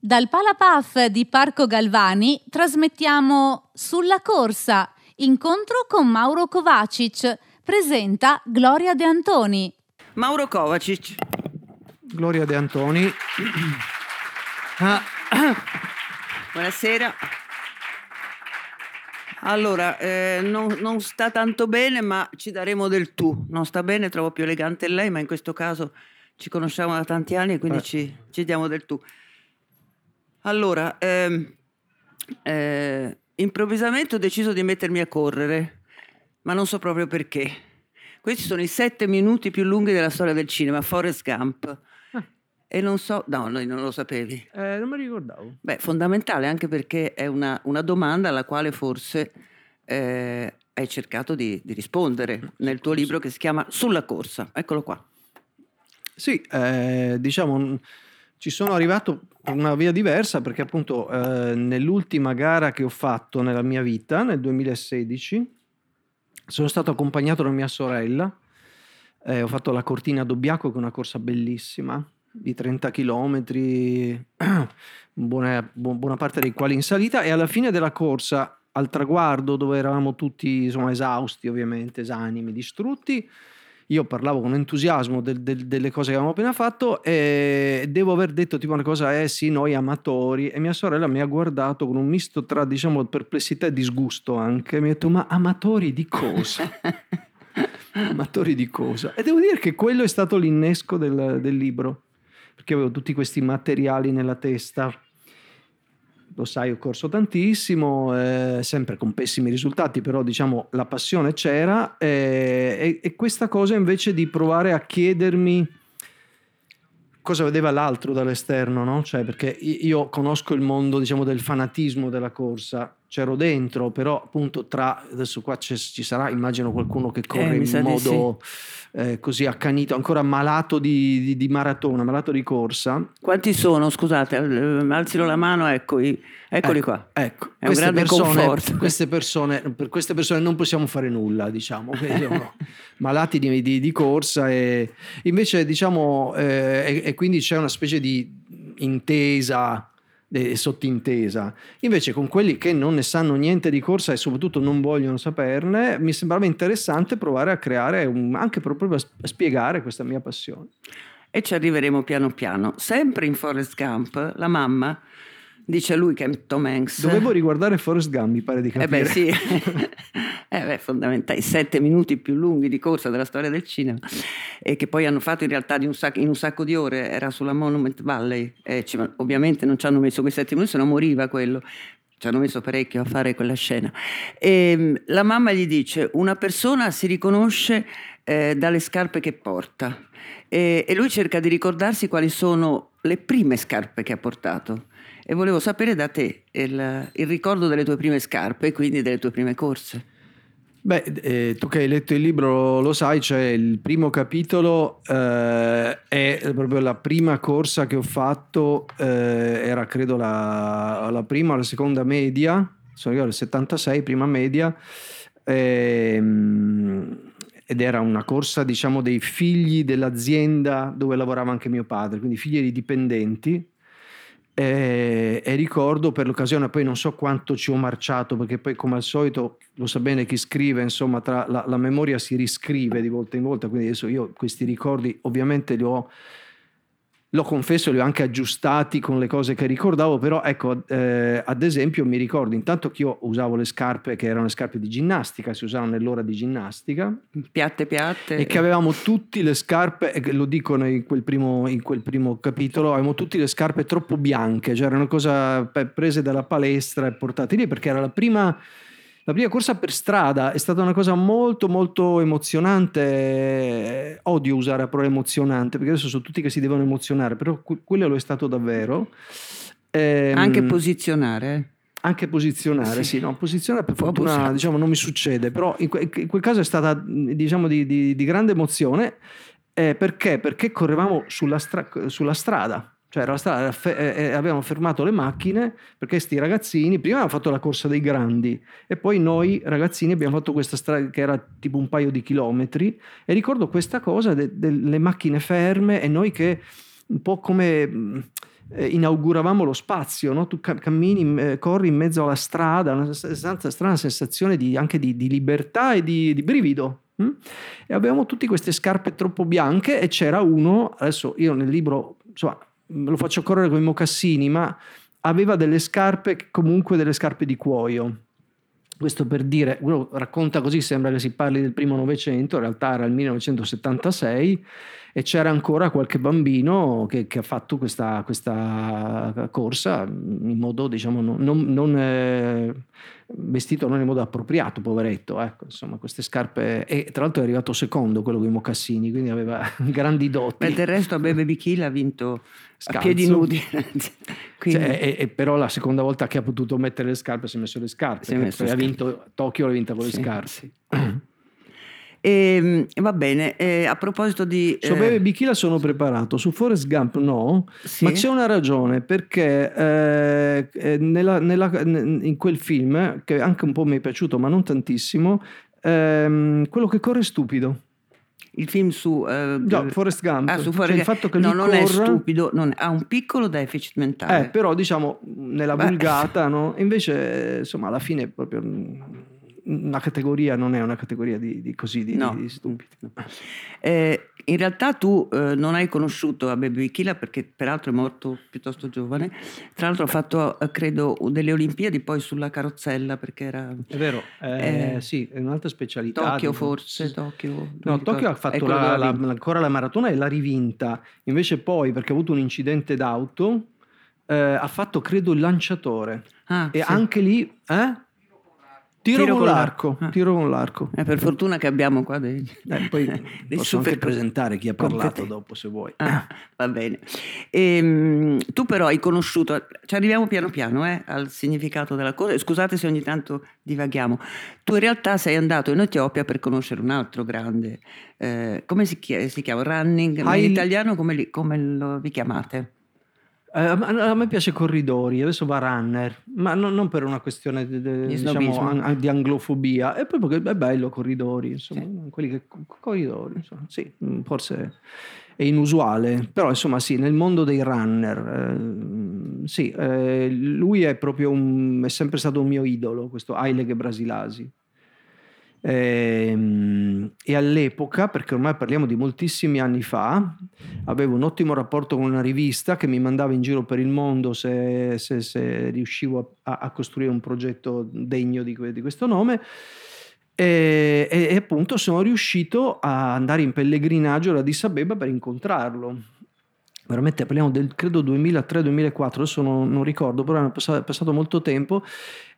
Dal Palapaf di Parco Galvani trasmettiamo Sulla corsa, incontro con Mauro Kovacic. Presenta Gloria De Antoni. Mauro Kovacic. Gloria De Antoni. Ah. Buonasera. Allora, eh, non, non, sta tanto bene, ma ci daremo del tu. Non sta bene, trovo più elegante lei, ma in questo caso ci conosciamo da tanti anni e quindi ci, ci diamo del tu. Allora, ehm, eh, improvvisamente ho deciso di mettermi a correre, ma non so proprio perché. Questi sono i sette minuti più lunghi della storia del cinema, Forrest Gump. Ah. E non so, no, noi non lo sapevi. Eh, non mi ricordavo. Beh, fondamentale anche perché è una, una domanda alla quale forse eh, hai cercato di, di, rispondere nel tuo libro che si chiama Sulla corsa. Eccolo qua. Sì, eh, diciamo ci sono arrivato per una via diversa perché appunto eh, nell'ultima gara che ho fatto nella mia vita, nel 2016, sono stato accompagnato da mia sorella, eh, ho fatto la Cortina Dobbiaco che è una corsa bellissima di 30 km, buona, buona parte dei quali in salita. E alla fine della corsa al traguardo dove eravamo tutti insomma, esausti ovviamente, esanimi, distrutti, io parlavo con entusiasmo del, del, delle cose che avevamo appena fatto e devo aver detto tipo una cosa, eh sì, noi amatori, e mia sorella mi ha guardato con un misto tra, diciamo, perplessità e disgusto anche, mi ha detto, ma amatori di cosa? amatori di cosa? E devo dire che quello è stato l'innesco del, del libro, perché avevo tutti questi materiali nella testa lo sai, ho corso tantissimo, eh, sempre con pessimi risultati, però diciamo la passione c'era eh, e, e, questa cosa invece di provare a chiedermi cosa vedeva l'altro dall'esterno, no? Cioè, perché io conosco il mondo, diciamo, del fanatismo della corsa, c'ero dentro, però appunto tra adesso qua ci sarà, immagino qualcuno che corre eh, in modo sì. eh, così accanito, ancora malato di, di, di, maratona, malato di corsa. Quanti sono? Scusate, eh, alzino la mano, ecco, eccoli ecco, qua. Ecco, È queste, persone, queste persone, per queste persone non possiamo fare nulla, diciamo, malati di, di, corsa e invece diciamo, eh, e, e quindi c'è una specie di intesa sottintesa. Invece con quelli che non ne sanno niente di corsa e soprattutto non vogliono saperne, mi sembrava interessante provare a creare, un, anche proprio a spiegare questa mia passione. E ci arriveremo piano piano. Sempre in Forest Gump, la mamma dice lui che è Tom Hanks. Dovevo riguardare Forrest Gump, mi pare di capire. Eh beh, sì. eh beh, fondamentale, i sette minuti più lunghi di corsa della storia del cinema, e che poi hanno fatto in realtà un sacco, in un sacco di ore, era sulla Monument Valley, e ci, ovviamente non ci hanno messo quei sette minuti, se no moriva quello. Ci hanno messo parecchio a fare quella scena. E ehm, la mamma gli dice, una persona si riconosce eh, dalle scarpe che porta. E, e lui cerca di ricordarsi quali sono le prime scarpe che ha portato e volevo sapere da te il, il ricordo delle tue prime scarpe e quindi delle tue prime corse. Beh, eh, tu che hai letto il libro lo sai, cioè il primo capitolo eh, è proprio la prima corsa che ho fatto, eh, era credo la, la, prima o la seconda media, sono io al 76, prima media, ehm, ed era una corsa diciamo dei figli dell'azienda dove lavorava anche mio padre, quindi figli di dipendenti e, e, ricordo per l'occasione, poi non so quanto ci ho marciato, perché poi come al solito lo sa bene chi scrive, insomma, tra la, la memoria si riscrive di volta in volta, quindi adesso io questi ricordi ovviamente li ho lo confesso, li ho anche aggiustati con le cose che ricordavo, però ecco, eh, ad esempio mi ricordo intanto che io usavo le scarpe che erano le scarpe di ginnastica, si usavano nell'ora di ginnastica. Piatte piatte. E che avevamo tutte le scarpe, e lo dicono in quel, primo, in quel primo capitolo, avevamo tutte le scarpe troppo bianche, cioè erano cose prese dalla palestra e portate lì perché era la prima la prima corsa per strada è stata una cosa molto molto emozionante. Odio usare la parola emozionante perché adesso sono tutti che si devono emozionare, però quello lo è stato davvero. Ehm, anche posizionare. Anche posizionare, sì, sì no, posizionare per fortuna diciamo, non mi succede, però in, que- in, quel caso è stata diciamo di, di, di grande emozione eh, perché? Perché correvamo sulla, stra- sulla strada cioè strada, eh, eh, avevamo fermato le macchine perché questi ragazzini, prima avevano fatto la corsa dei grandi e poi noi ragazzini abbiamo fatto questa strada che era tipo un paio di chilometri e ricordo questa cosa delle de macchine ferme e noi che un po' come eh, inauguravamo lo spazio, no? tu cammini, eh, corri in mezzo alla strada, una strana sensazione di, anche di, di, libertà e di, di brivido. Hm? E avevamo tutte queste scarpe troppo bianche e c'era uno, adesso io nel libro insomma, lo faccio correre con i mocassini, ma aveva delle scarpe, comunque delle scarpe di cuoio. Questo per dire, uno racconta così, sembra che si parli del primo Novecento, in realtà era il 1976 e c'era ancora qualche bambino che, che ha fatto questa, questa, corsa in modo, diciamo, non, non, non eh, vestito non in modo appropriato, poveretto. Ecco, insomma, queste scarpe. E tra l'altro è arrivato secondo quello con i mocassini, quindi aveva grandi doti. Beh, del resto Bebe Bichila ha vinto Scalzo. a piedi nudi. cioè, e, e, però la seconda volta che ha potuto mettere le scarpe si è messo le scarpe. Messo ha vinto Tokyo, l'ha vinta con le sì, scarpe. Sì. E, ehm, va bene, e a proposito di... Su eh... Baby Bichila sono preparato, su Forrest Gump no, sì. ma c'è una ragione perché eh, eh nella, nella, in quel film, che anche un po' mi è piaciuto ma non tantissimo, ehm, quello che corre è stupido. Il film su uh, no, Forrest Gump, ah, su Forrest cioè il fatto che no, non corra... è stupido, non ha un piccolo deficit mentale. Eh, però diciamo nella Beh. vulgata, no? invece insomma alla fine proprio una categoria non è una categoria di, di così di, no. di stupidi. No. Eh, in realtà tu eh, non hai conosciuto Abe Bikila perché peraltro è morto piuttosto giovane. Tra l'altro ha fatto, eh, credo, delle Olimpiadi poi sulla carrozzella perché era... È vero, eh, eh sì, è un'altra specialità. Tokyo forse, Tokyo. No, Tokyo ha fatto la, la, ancora la maratona e l'ha rivinta. Invece poi, perché ha avuto un incidente d'auto, eh, ha fatto, credo, il lanciatore. Ah, e sì. anche lì... Eh? Tiro, tiro con, con l'arco. l'arco. Ah. Tiro con l'arco. Eh, per fortuna che abbiamo qua dei, eh, poi dei posso anche presentare chi ha parlato dopo se vuoi. Ah, va bene. E, ehm, tu però hai conosciuto, ci arriviamo piano piano eh, al significato della cosa. Scusate se ogni tanto divaghiamo. Tu in realtà sei andato in Etiopia per conoscere un altro grande, eh, come si chiama? Si chiama running, ma in italiano come, li, come lo vi chiamate? Eh, a me piace Corridori, adesso va Runner, ma non, non per una questione di, di, diciamo, an, di, anglofobia, è proprio che è bello Corridori, insomma, sì. quelli che Corridori, insomma, sì, mm, forse è inusuale, però insomma sì, nel mondo dei runner, eh, sì, eh, lui è proprio un, è sempre stato un mio idolo, questo Haile Brasilasi. E, ehm, e all'epoca, perché ormai parliamo di moltissimi anni fa, avevo un ottimo rapporto con una rivista che mi mandava in giro per il mondo se, se, se riuscivo a, a, costruire un progetto degno di, di questo nome. E, e, e, appunto sono riuscito a andare in pellegrinaggio ad Addis Abeba per incontrarlo veramente parliamo del credo 2003-2004, adesso non, non, ricordo, però è passato, è passato, molto tempo.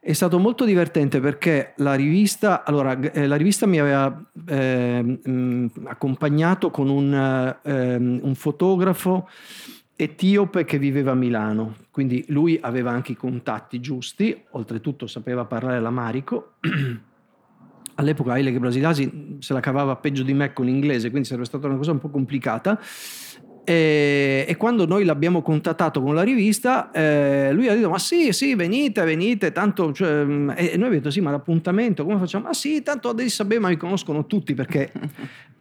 È stato molto divertente perché la rivista, allora, eh, la rivista mi aveva eh, mh, accompagnato con un, eh, un, fotografo etiope che viveva a Milano, quindi lui aveva anche i contatti giusti, oltretutto sapeva parlare l'amarico. All'epoca Haile Brasilasi se la cavava peggio di me con l'inglese, quindi sarebbe stata una cosa un po' complicata e, e, quando noi l'abbiamo contattato con la rivista, eh, lui ha detto: Ma sì, sì, venite, venite. Tanto, cioè, e noi abbiamo detto: Sì, ma l'appuntamento come facciamo? Ma sì, tanto adesso Addis mi conoscono tutti perché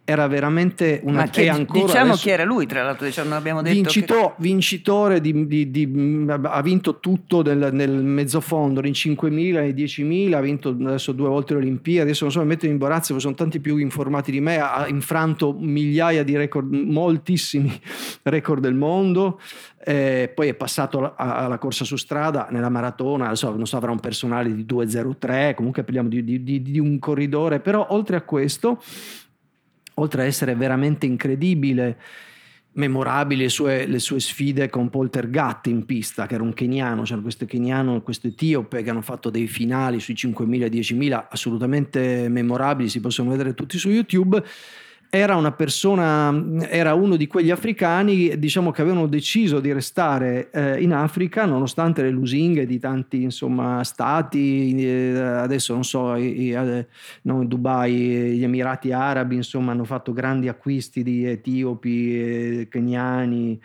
era veramente una Ma che, ancora diciamo adesso, chi era lui tra l'altro diciamo, abbiamo detto vincito, che... vincitore di, di, di, ha vinto tutto nel, nel mezzofondo in 5.000 e 10.000 ha vinto adesso due volte le Olimpiadi adesso non so mi metto in imbarazzo sono tanti più informati di me ha infranto migliaia di record moltissimi record del mondo eh, poi è passato alla corsa su strada nella maratona adesso non so avrà un personale di 2.03 comunque parliamo di, di, di un corridore però oltre a questo oltre a essere veramente incredibile, memorabili le sue, le sue sfide con Poltergat in pista, che era un keniano, c'era questo keniano, questo etiope che hanno fatto dei finali sui 5.000 e 10.000 assolutamente memorabili, si possono vedere tutti su YouTube era una persona, era uno di quegli africani diciamo, che avevano deciso di restare eh, in Africa nonostante le lusinghe di tanti insomma, stati, eh, adesso non so, i, eh, no, Dubai, gli Emirati Arabi insomma, hanno fatto grandi acquisti di etiopi, eh, keniani,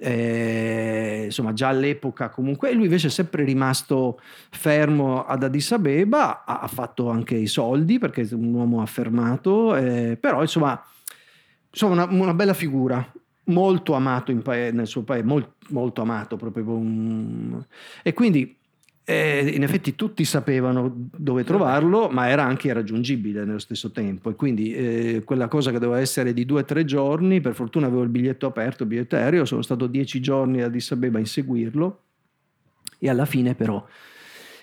eh, insomma già all'epoca comunque, lui invece è sempre rimasto fermo ad Addis Abeba, ha, ha fatto anche i soldi perché è un uomo affermato, eh, però insomma, insomma una, una, bella figura, molto amato paese, nel suo paese, molto, molto amato proprio. E quindi eh, in effetti tutti sapevano dove trovarlo, ma era anche irraggiungibile nello stesso tempo. E quindi eh, quella cosa che doveva essere di due o tre giorni, per fortuna avevo il biglietto aperto, il biglietto aereo, sono stato dieci giorni a Addis Abeba a inseguirlo e alla fine però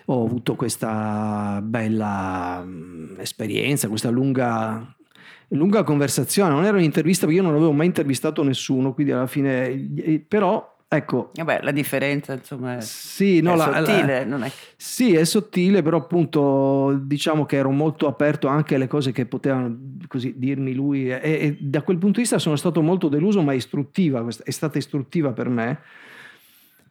ho avuto questa bella mm, esperienza, questa lunga lunga conversazione, non era un'intervista perché io non avevo mai intervistato nessuno, quindi alla fine, però Ecco. Vabbè, la differenza insomma è, sì, no, è la, sottile. La, è... Sì, è sottile, però appunto diciamo che ero molto aperto anche alle cose che potevano così dirmi lui e, e da quel punto di vista sono stato molto deluso, ma istruttiva, è stata istruttiva per me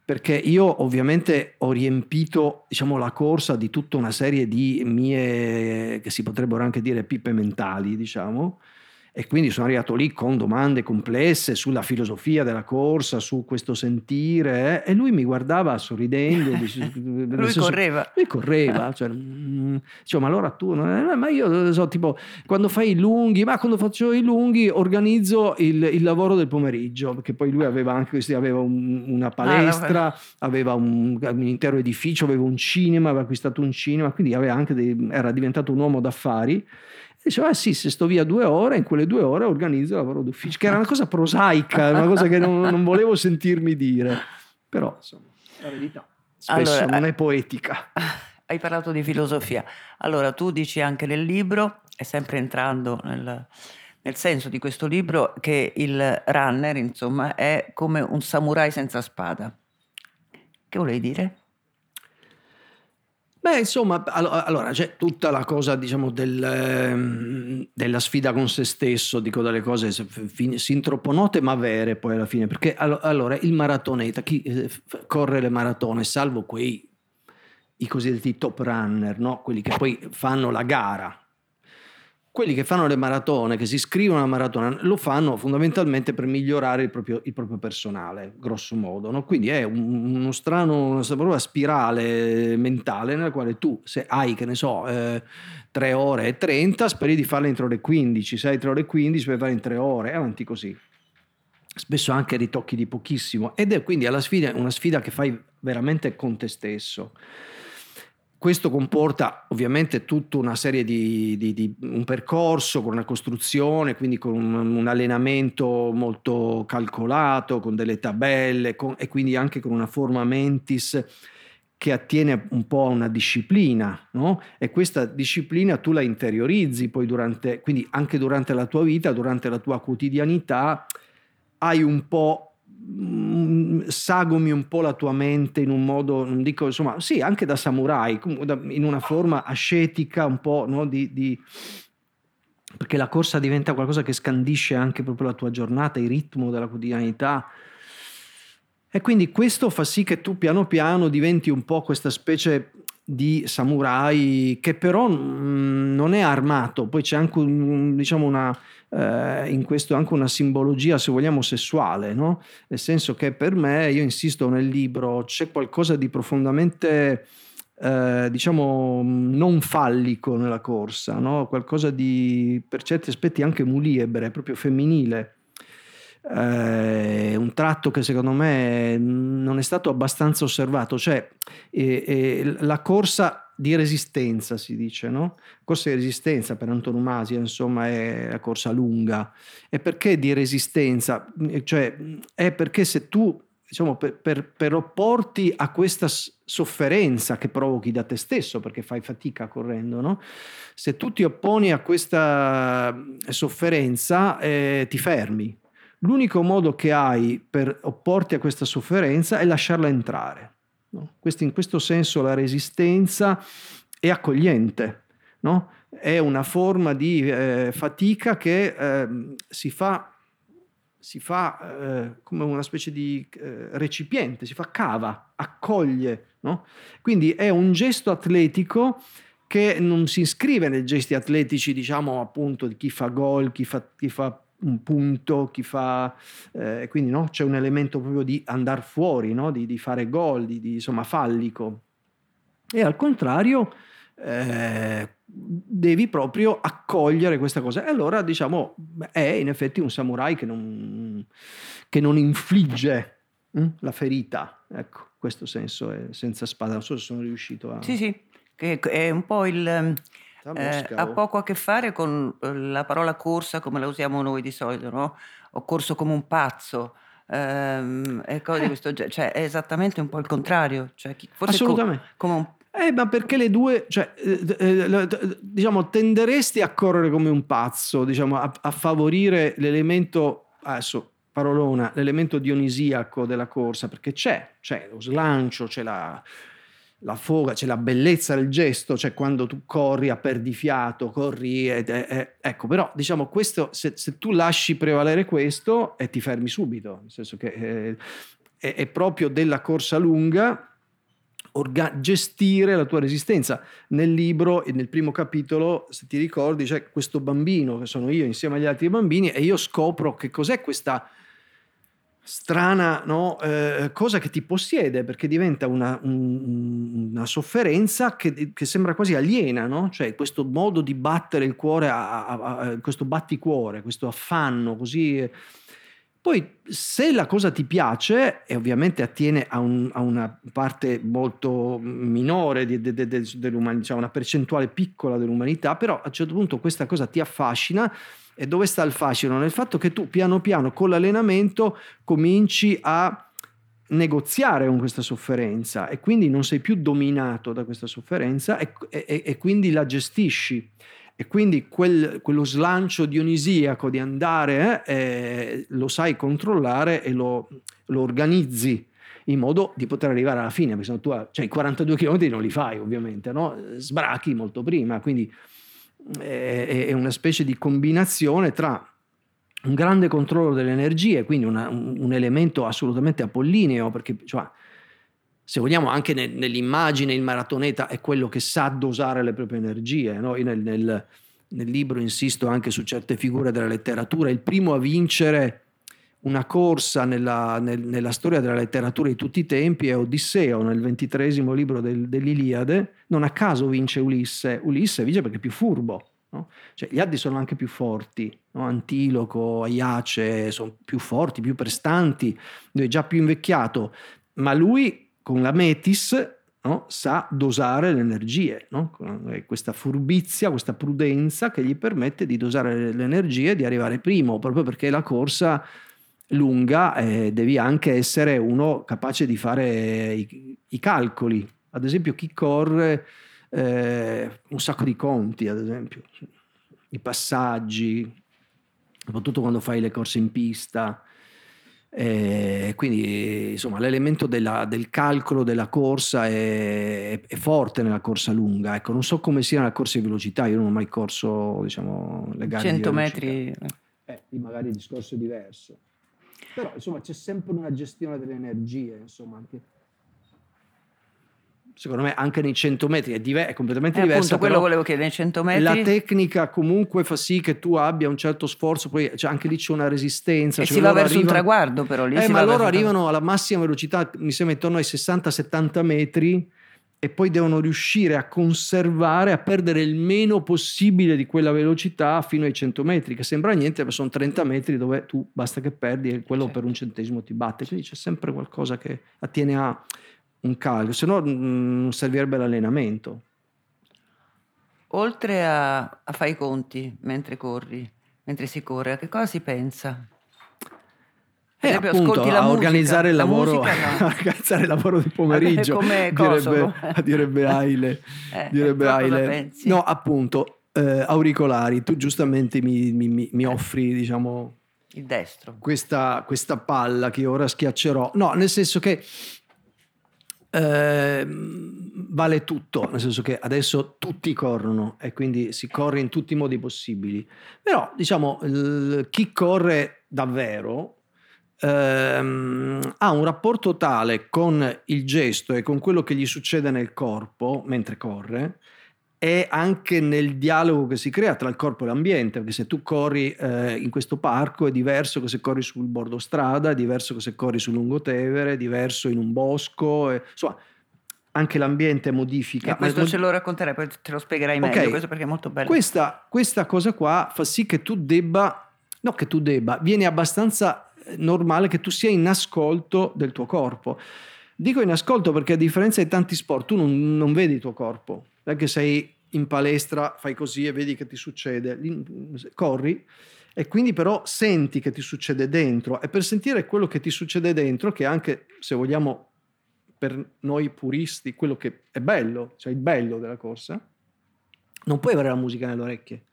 perché io ovviamente ho riempito diciamo, la corsa di tutta una serie di mie, che si potrebbero anche dire pippe mentali, diciamo, e quindi sono arrivato lì con domande complesse sulla filosofia della corsa, su questo sentire eh, e lui mi guardava sorridendo. lui senso, correva. Lui correva, cioè, dicevo, ma allora tu, eh, ma io so, tipo, quando fai i lunghi, ma quando faccio i lunghi organizzo il, il lavoro del pomeriggio, perché poi lui aveva anche aveva un, una palestra, ah, aveva un, un, intero edificio, aveva un cinema, aveva acquistato un cinema, quindi dei, era diventato un uomo d'affari diceva, ah sì, se sto via due ore, in quelle due ore organizzo il lavoro d'ufficio, che era una cosa prosaica, una cosa che non, non volevo sentirmi dire. Però, insomma, la verità spesso allora, non è poetica. Hai parlato di filosofia. Allora, tu dici anche nel libro, e sempre entrando nel, nel senso di questo libro, che il runner, insomma, è come un samurai senza spada. Che volevi dire? Beh, insomma, allora c'è tutta la cosa, diciamo, del, ehm, della sfida con se stesso, dico delle cose sin troppo note ma vere poi alla fine, perché allora il maratoneta, chi eh, corre le maratone, salvo quei i cosiddetti top runner, no? quelli che poi fanno la gara, quelli che fanno le maratone, che si iscrivono alla maratona, lo fanno fondamentalmente per migliorare il proprio, il proprio personale, grosso modo. No? Quindi è un, uno strano, una proprio spirale mentale nella quale tu, se hai, che ne so, eh, 3 ore e 30, speri di farle in 3 ore e 15, se hai 3 ore e 15 speri di farle in 3 ore, e avanti così. Spesso anche ritocchi di pochissimo. Ed è quindi alla sfida, una sfida che fai veramente con te stesso. Questo comporta ovviamente tutta una serie di, di, di, un percorso con una costruzione, quindi con un, un allenamento molto calcolato, con delle tabelle con, e quindi anche con una forma mentis che attiene un po' a una disciplina, no? E questa disciplina tu la interiorizzi poi durante, quindi anche durante la tua vita, durante la tua quotidianità, hai un po' Mm, sagomi un po' la tua mente in un modo, non dico insomma, sì, anche da samurai, in una forma ascetica, un po' no, di, di, perché la corsa diventa qualcosa che scandisce anche proprio la tua giornata, il ritmo della quotidianità. E quindi questo fa sì che tu piano piano diventi un po' questa specie di samurai che però mm, non è armato, poi c'è anche un, diciamo una, eh, in questo anche una simbologia, se vogliamo, sessuale, no? nel senso che per me, io insisto nel libro, c'è qualcosa di profondamente... Eh, diciamo non fallico nella corsa, no? qualcosa di per certi aspetti anche muliebre, proprio femminile. Eh, un tratto che secondo me non è stato abbastanza osservato, cioè eh, la corsa di resistenza, si dice, no? Corsa di resistenza per antonomasia, insomma, è la corsa lunga. E perché di resistenza? Cioè, è perché se tu, diciamo, per, per, per opporti a questa sofferenza che provochi da te stesso, perché fai fatica correndo, no? Se tu ti opponi a questa sofferenza, eh, ti fermi. L'unico modo che hai per opporti a questa sofferenza è lasciarla entrare. No? Questo, in questo senso la resistenza è accogliente, no? è una forma di eh, fatica che eh, si fa, si fa eh, come una specie di eh, recipiente, si fa cava, accoglie. No? Quindi è un gesto atletico che non si iscrive nei gesti atletici, diciamo appunto di chi fa gol, chi fa, chi fa un punto, chi fa, eh, quindi no, c'è un elemento proprio di andare fuori, no? di, di, fare gol, di, di, insomma fallico. E al contrario eh, devi proprio accogliere questa cosa. E allora, diciamo, è in effetti un samurai che non, che non infligge hm, la ferita. Ecco, questo senso è senza spada. Non so se sono riuscito a... Sì, sì, che è un po' il... Eh, ha poco a che fare con eh, la parola corsa come la usiamo noi di solito, no? Ho corso come un pazzo. Ehm, e cose di questo genere, cioè è esattamente un po' il contrario. Cioè, forse Assolutamente. Co- come un eh, ma perché le due, cioè, eh, eh, diciamo, tenderesti a correre come un pazzo, diciamo, a, a favorire l'elemento, adesso parolona, l'elemento dionisiaco della corsa, perché c'è, c'è lo slancio, c'è la, la foga, c'è la bellezza del gesto, cioè quando tu corri a perdifiato, corri, ed, eh, ecco, però diciamo questo, se, se, tu lasci prevalere questo, eh, ti fermi subito, nel senso che eh, è, è proprio della corsa lunga orga- gestire la tua resistenza. Nel libro e nel primo capitolo, se ti ricordi, c'è questo bambino che sono io insieme agli altri bambini e io scopro che cos'è questa strana no, eh, cosa che ti possiede perché diventa una, un, una sofferenza che, che, sembra quasi aliena, no? cioè questo modo di battere il cuore, a, a, a, questo batticuore, questo affanno così poi se la cosa ti piace, e ovviamente attiene a, un, una parte molto minore di, di, di, dell'umanità, cioè una percentuale piccola dell'umanità, però a un certo punto questa cosa ti affascina, e dove sta il fascino? Nel fatto che tu piano piano con l'allenamento cominci a negoziare con questa sofferenza e quindi non sei più dominato da questa sofferenza e, e, e quindi la gestisci. E quindi quel, quello slancio dionisiaco di andare eh, lo sai controllare e lo, lo, organizzi in modo di poter arrivare alla fine, perché se tu cioè, i 42 km non li fai ovviamente, no? sbrachi molto prima, quindi è, una specie di combinazione tra un grande controllo delle energie, quindi una, un, elemento assolutamente apollineo, perché cioè, se vogliamo anche nel, nell'immagine il maratoneta è quello che sa dosare le proprie energie. No? Nel, nel, nel, libro insisto anche su certe figure della letteratura. Il primo a vincere una corsa nella, nel, nella storia della letteratura di tutti i tempi è Odisseo, nel ventitresimo libro del, dell'Iliade. Non a caso vince Ulisse. Ulisse vince perché è più furbo. No? Cioè, gli altri sono anche più forti, no? Antiloco, Aiace sono più forti, più prestanti, lui è già più invecchiato, ma lui con la Metis no, sa dosare le energie, no? questa furbizia, questa prudenza che gli permette di dosare le energie e di arrivare primo, proprio perché la corsa lunga eh, devi anche essere uno capace di fare i, i calcoli. Ad esempio chi corre eh, un sacco di conti, ad esempio, i passaggi, soprattutto quando fai le corse in pista, e quindi insomma l'elemento della, del calcolo della corsa è, è, forte nella corsa lunga. Ecco, non so come sia nella corsa di velocità, io non ho mai corso diciamo, le gare 100 metri. Eh, magari il discorso è diverso. Però insomma c'è sempre una gestione delle energie, insomma, anche secondo me anche nei 100 metri è, diver- è completamente eh, diversa. Appunto, quello volevo chiedere, nei 100 metri. La tecnica comunque fa sì che tu abbia un certo sforzo, poi cioè, anche lì c'è una resistenza. E cioè si va verso arrivano... un traguardo però. Lì eh, ma loro arrivano alla massima velocità, mi sembra intorno ai 60-70 metri e poi devono riuscire a conservare, a perdere il meno possibile di quella velocità fino ai 100 metri, che sembra niente, ma sono 30 metri dove tu basta che perdi e quello sì. per un centesimo ti batte. Quindi c'è sempre qualcosa che attiene a un calcolo, se no mm, non servirebbe l'allenamento. Oltre a, a fare i conti mentre corri, mentre si corre, a che cosa si pensa? Eh, appunto, a musica, organizzare, il lavoro, musica, no. organizzare il lavoro di pomeriggio, Vabbè, direbbe, direbbe Aile. eh, direbbe Aile. No, appunto, eh, auricolari, tu giustamente mi, mi, mi offri, diciamo... Il destro. Questa, questa palla che ora schiaccerò. No, nel senso che eh, vale tutto, nel senso che adesso tutti corrono e quindi si corre in tutti i modi possibili. Però, diciamo, il, chi corre davvero ehm, ha un rapporto tale con il gesto e con quello che gli succede nel corpo mentre corre e anche nel dialogo che si crea tra il corpo e l'ambiente, perché se tu corri eh, in questo parco è diverso che se corri sul bordo strada, è diverso che se corri sul lungotevere, è diverso in un bosco, e, insomma anche l'ambiente modifica. E questo Ma- ce lo racconterai, poi te lo spiegherai meglio, Ok. questo perché è molto bello. Questa, questa cosa qua fa sì che tu debba, no che tu debba, viene abbastanza normale che tu sia in ascolto del tuo corpo. Dico in ascolto perché a differenza di tanti sport tu non, non vedi il tuo corpo, non è che sei in palestra, fai così e vedi che ti succede, corri e quindi però senti che ti succede dentro. E per sentire quello che ti succede dentro, che anche se vogliamo per noi puristi quello che è bello, cioè il bello della corsa, non puoi avere la musica nelle orecchie,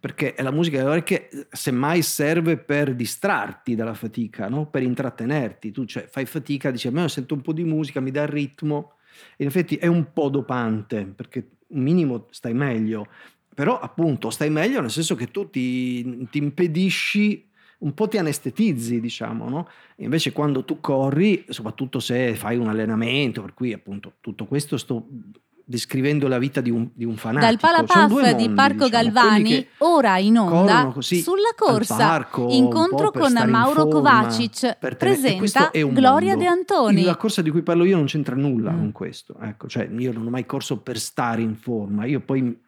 perché la musica nelle orecchie semmai serve per distrarti dalla fatica, no? per intrattenerti. Tu cioè, fai fatica, dici, a me sento un po' di musica, mi dà il ritmo, in effetti è un po' dopante, perché un minimo stai meglio, però appunto stai meglio nel senso che tu ti, ti impedisci, un po' ti anestetizzi, diciamo, no? Invece quando tu corri, soprattutto se fai un allenamento, per cui appunto tutto questo sto descrivendo la vita di un, di un fanatico. Dal Sono Palapaf due di Parco diciamo, Galvani, ora in onda, sulla corsa, parco, incontro con in Mauro forma, Kovacic, per e presenta è un Gloria mondo. De Antoni. La corsa di cui parlo io non c'entra nulla Mm. con questo. Ecco, cioè, io non ho mai corso per stare in forma. Io poi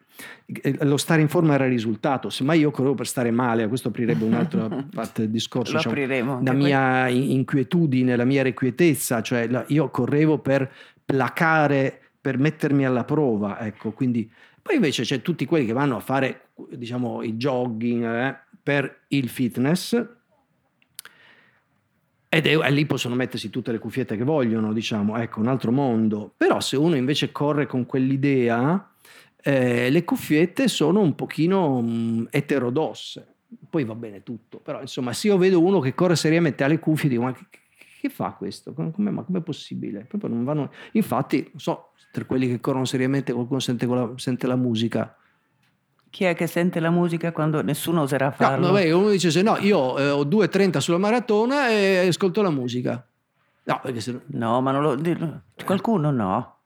eh, lo stare in forma era il risultato. Semmai io correvo per stare male, questo aprirebbe un'altra parte del discorso. diciamo, la mia in- inquietudine, la mia requietezza, cioè la- io correvo per placare, per mettermi alla prova, ecco, quindi poi invece c'è tutti quelli che vanno a fare, diciamo, il jogging eh, per il fitness ed è, e lì possono mettersi tutte le cuffiette che vogliono, diciamo, ecco, un altro mondo. Però se uno invece corre con quell'idea, eh, le cuffiette sono un pochino mh, eterodosse. Poi va bene tutto, però insomma, se io vedo uno che corre seriamente alle cuffie, dico, ma che, che fa questo? Come, ma com'è possibile? Proprio non vanno... Infatti, non so, tra quelli che corrono seriamente qualcuno sente, sente la musica. Chi è che sente la musica quando nessuno oserà No, farlo? vabbè, uno dice se no, io eh, ho 2.30 sulla maratona e ascolto la musica. No, perché se no... No, ma non lo. Qualcuno no.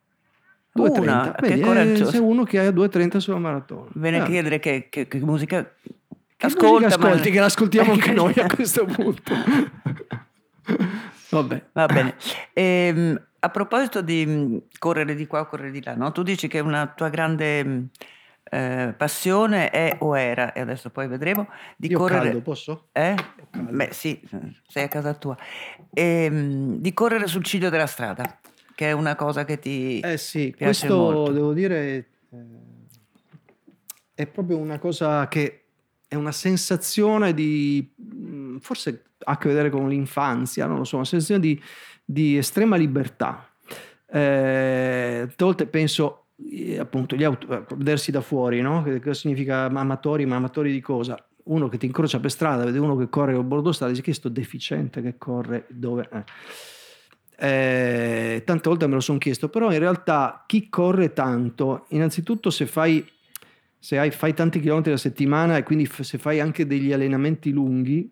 2.30, Una, che vedi, eh, coraggioso. sei uno che ha 2.30 sulla maratona. Viene Eh. a chiedere che, che- che musica Che ascolta. musica ma- ascolti, che l'ascoltiamo anche noi a questo punto. Vabbè. Va bene. Ehm, a proposito di mh, correre di qua o correre di là, no? tu dici che una tua grande mh, eh, passione è o era, e adesso poi vedremo, di Io correre... caldo, posso? Eh? caldo. Beh sì, sei a casa tua. Ehm, di correre sul ciglio della strada, che è una cosa che ti... Eh sì, Piace questo molto. devo dire eh, è proprio una cosa che è una sensazione di mh, forse ha a che vedere con l'infanzia, non lo so, una sensazione di, di estrema libertà. Eh, volte penso eh, appunto gli auto, eh, vedersi da fuori, no? Che cosa significa amatori, ma amatori di cosa? Uno che ti incrocia per strada, vede uno che corre a bordo strada, dice che sto deficiente che corre dove... eh. Eh, tante volte me lo sono chiesto, però in realtà chi corre tanto, innanzitutto se fai, se hai, fai tanti chilometri alla settimana e quindi f- se fai anche degli allenamenti lunghi,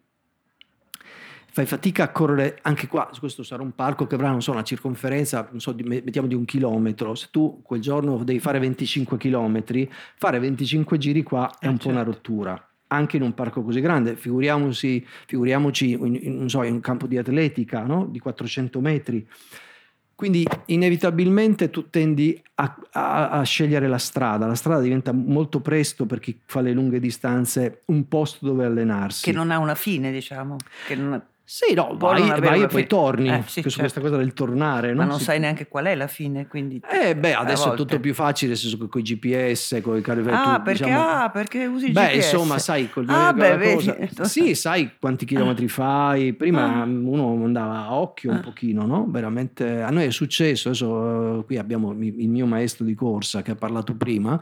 fai fatica a correre anche qua, questo sarà un parco che avrà, non so, una circonferenza, non so, di- mettiamo di un chilometro, se tu quel giorno devi fare 25 chilometri, fare 25 giri qua è Eh, un po' una certo. rottura, anche in un parco così grande, figuriamoci, figuriamoci in, in- non so, in un campo di atletica, no? di 400 metri. Quindi inevitabilmente tu tendi a, a- a scegliere la strada, la strada diventa molto presto per chi fa le lunghe distanze un posto dove allenarsi. Che non ha una fine, diciamo. Che non ha- Sì, no, vai, non vai e poi torni. Eh, sì, su certo. questa cosa del tornare. Ma no? non Si- sai neanche qual è la fine, quindi... Eh, beh, adesso è tutto più facile, nel senso che con i GPS, con i carri Ah, tu, perché, diciamo- ah, perché usi il Beh, GPS? insomma, sai, col Ah, beh, vedi. Sì, sai quanti chilometri fai. Prima Ah. uno andava a occhio un Ah. pochino, no? Veramente. A noi è successo. Adesso eh, qui abbiamo il mio maestro di corsa che ha parlato prima.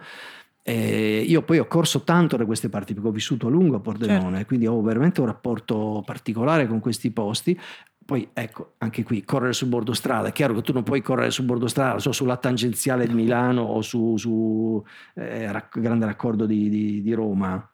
E io poi ho corso tanto da queste parti perché ho vissuto a lungo a Pordenone, Certo. quindi ho veramente un rapporto particolare con questi posti. Poi ecco, anche qui correre sul bordo strada, è chiaro che tu non puoi correre sul bordo strada, so, sulla tangenziale di Milano o su, su eh, rac- grande raccordo di, di- di Roma.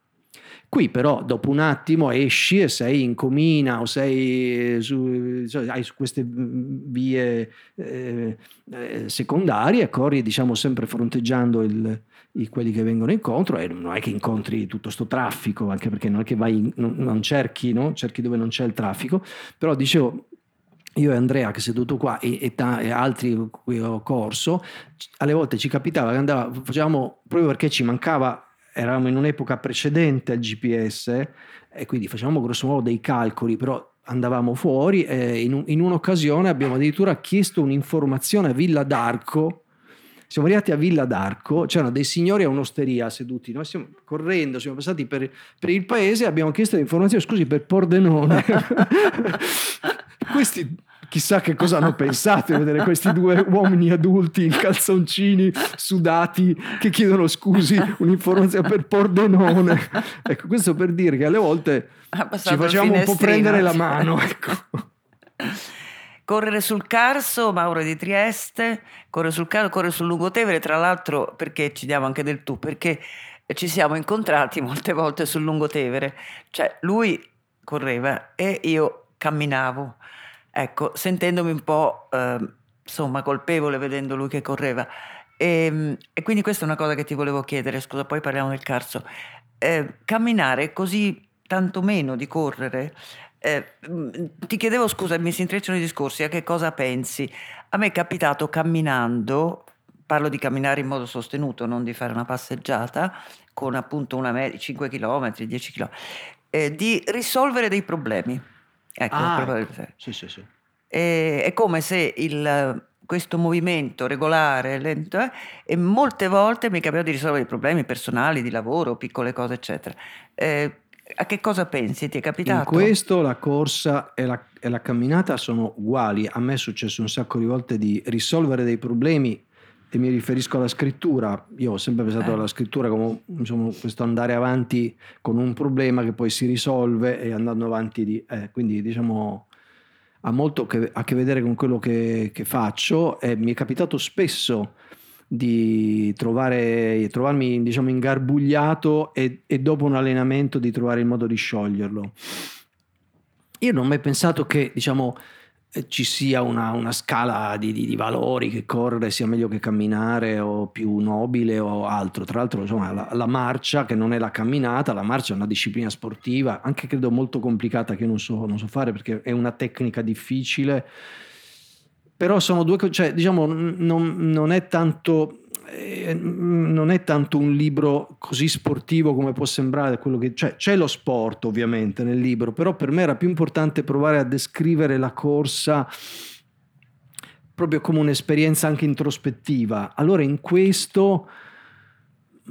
Qui però dopo un attimo esci e sei in Comina o sei eh, su, cioè, hai su queste vie eh, eh, secondarie, corri diciamo sempre fronteggiando il- quelli che vengono incontro e non è che incontri tutto sto traffico, anche perché non è che vai, non, non cerchi, no? cerchi dove non c'è il traffico, però dicevo, io e Andrea che seduto qua e, e, ta- e altri cui ho corso, alle volte ci capitava che andava, facevamo proprio perché ci mancava, eravamo in un'epoca precedente al GPS e quindi facevamo grosso modo dei calcoli, però andavamo fuori e in, in un'occasione abbiamo addirittura chiesto un'informazione a Villa d'Arco siamo arrivati a Villa d'Arco, c'erano dei signori a un'osteria seduti, noi stiamo correndo, siamo passati per, per il paese e abbiamo chiesto informazioni, scusi, per Pordenone. Questi chissà che cosa hanno pensato di vedere questi due uomini adulti in calzoncini sudati che chiedono scusi un'informazione per Pordenone. Ecco, questo per dire che alle volte ci facciamo un po' prendere la mano. Ecco. Correre sul Carso, Mauro di Trieste, corre sul Carso, corre sul Lungotevere, tra l'altro perché ci diamo anche del tu, perché ci siamo incontrati molte volte sul Lungotevere, cioè lui correva e io camminavo, ecco, sentendomi un po' eh, insomma colpevole vedendo lui che correva. E, ehm, e, quindi questa è una cosa che ti volevo chiedere, scusa, poi parliamo del Carso. Eh, camminare così tanto meno di correre eh, ti chiedevo scusa, mi si intrecciano i discorsi, a che cosa pensi? A me è capitato camminando, parlo di camminare in modo sostenuto, non di fare una passeggiata con appunto una media, 5 km, 10 km, eh, di risolvere dei problemi. Ecco, ah, sì, sì, sì. E, è come se il, questo movimento regolare, lento, eh, e molte volte mi è capitato di risolvere i problemi personali, di lavoro, piccole cose, eccetera. A che cosa pensi? Ti è capitato? In questo la corsa e la, e la, camminata sono uguali. A me è successo un sacco di volte di risolvere dei problemi e mi riferisco alla scrittura. Io ho sempre pensato eh. alla scrittura come insomma, questo andare avanti con un problema che poi si risolve e andando avanti di... Eh, quindi diciamo ha molto che, a che vedere con quello che, che faccio e mi è capitato spesso di trovare, trovarmi diciamo ingarbugliato e, e dopo un allenamento di trovare il modo di scioglierlo. Io non ho mai pensato che diciamo eh, ci sia una, una scala di, di, di, valori che correre sia meglio che camminare o più nobile o altro. Tra l'altro insomma, la, la, marcia che non è la camminata, la marcia è una disciplina sportiva, anche credo molto complicata che non so, non so fare perché è una tecnica difficile però sono due cose, cioè diciamo non, non, è tanto, eh, non è tanto un libro così sportivo come può sembrare che cioè, c'è lo sport ovviamente nel libro però per me era più importante provare a descrivere la corsa proprio come un'esperienza anche introspettiva. Allora in questo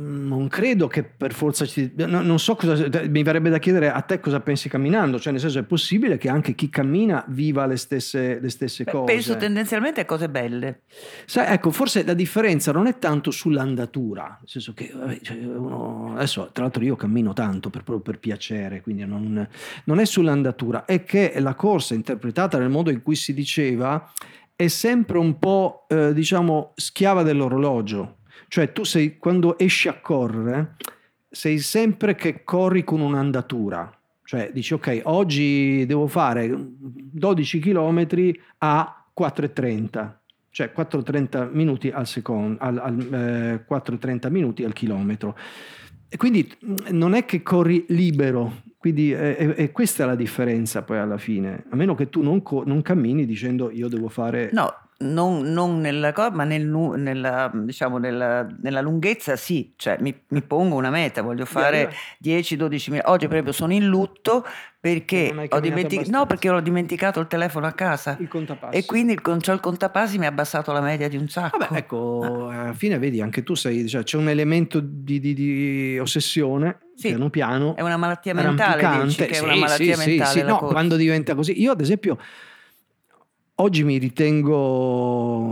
non credo che per forza ci... no, non so cosa mi verrebbe da chiedere a te cosa pensi camminando cioè nel senso è possibile che anche chi cammina viva le stesse, le stesse Beh, cose? penso tendenzialmente a cose belle. Sai, ecco forse la differenza non è tanto sull'andatura nel senso che vabbè, cioè uno... adesso tra l'altro io cammino tanto per, proprio per piacere quindi non, non è sull'andatura è che la corsa interpretata nel modo in cui si diceva è sempre un po' eh, diciamo schiava dell'orologio cioè tu sei, quando esci a correre, sei sempre che corri con un'andatura. Cioè dici ok, oggi devo fare 12 km a 4,30 cioè 4,30 minuti al secondo, al, al, eh, 4,30 minuti al chilometro. E quindi non è che corri libero, quindi è, è, questa la differenza poi alla fine, a meno che tu non, co- non cammini dicendo io devo fare... No, non, non nella cosa, ma nel, nella, diciamo nella, nella, lunghezza sì, cioè mi, mi, pongo una meta, voglio fare 10-12 minuti. Oggi esempio sono in lutto perché ho, dimentic- no, perché ho dimenticato il telefono a casa il contapassi. e quindi il, cioè, il contapassi mi ha abbassato la media di un sacco. Vabbè, ecco, ah. alla fine vedi anche tu sei, cioè, c'è un elemento di, di, di ossessione sì, piano piano. È una malattia mentale, dici, che è una malattia sì, mentale. Sì, no, quando diventa così. Io ad esempio Oggi mi ritengo,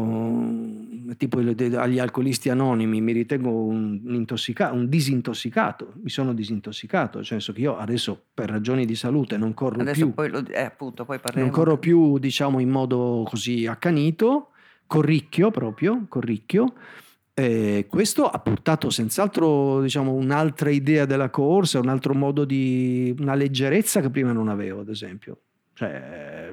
tipo agli alcolisti anonimi, mi ritengo un, intossicato, un disintossicato, mi sono disintossicato, nel senso che io adesso per ragioni di salute non corro adesso più, poi lo, eh, appunto, poi non corro più diciamo in modo così accanito, corricchio proprio, corricchio. E questo ha portato senz'altro diciamo, un'altra idea della corsa, un altro modo di una leggerezza che prima non avevo, ad esempio. Cioè,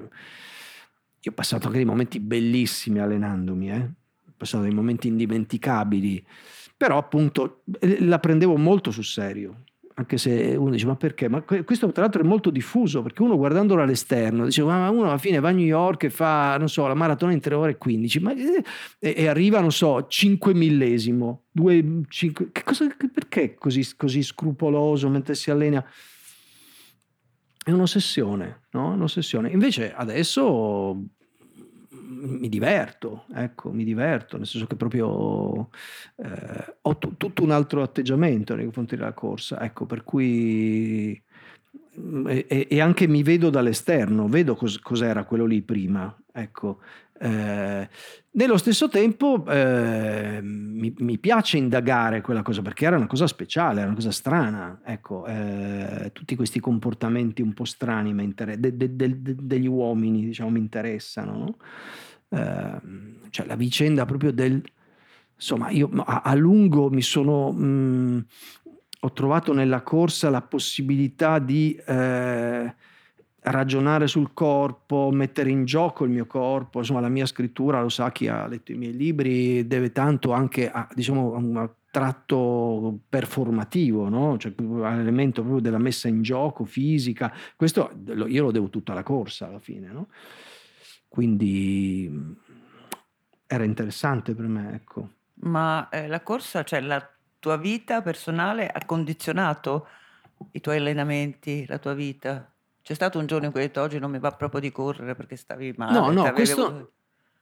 io ho passato anche dei momenti bellissimi allenandomi, eh? ho passato dei momenti indimenticabili, però appunto eh, la prendevo molto sul serio. anche se uno dice ma perché? Ma questo tra l'altro è molto diffuso perché uno guardandolo all'esterno dice ma uno alla fine va a New York e fa non so la maratona in 3 ore e 15 ma, e, e arriva non so 5 millesimo 2, 5, che cosa, perché così, così scrupoloso mentre si allena? È un'ossessione, no? Un'ossessione. Invece adesso mi diverto, ecco, mi diverto, nel senso che proprio eh, ho t- tutto un altro atteggiamento nei confronti della corsa, ecco, per cui mm, e, e anche mi vedo dall'esterno, vedo cos- cos'era quello lì prima, ecco. Eh, nello stesso tempo eh, mi, mi, piace indagare quella cosa perché era una cosa speciale, era una cosa strana, ecco, eh, tutti questi comportamenti un po' strani inter- de- de- de- degli uomini diciamo mi interessano, no? Ehm, cioè la vicenda proprio del... Insomma, io a, a lungo mi sono... Mh, mm, ho trovato nella corsa la possibilità di eh, ragionare sul corpo, mettere in gioco il mio corpo, insomma la mia scrittura, lo sa chi ha letto i miei libri, deve tanto anche a, diciamo, a un tratto performativo, no? cioè l'elemento proprio della messa in gioco fisica, questo io lo devo tutto alla corsa alla fine. No? Quindi era interessante per me, ecco. Ma eh, la corsa, cioè la tua vita personale ha condizionato i tuoi allenamenti, la tua vita? C'è stato un giorno in cui hai detto oggi non mi va proprio di correre perché stavi male? No, no, questo...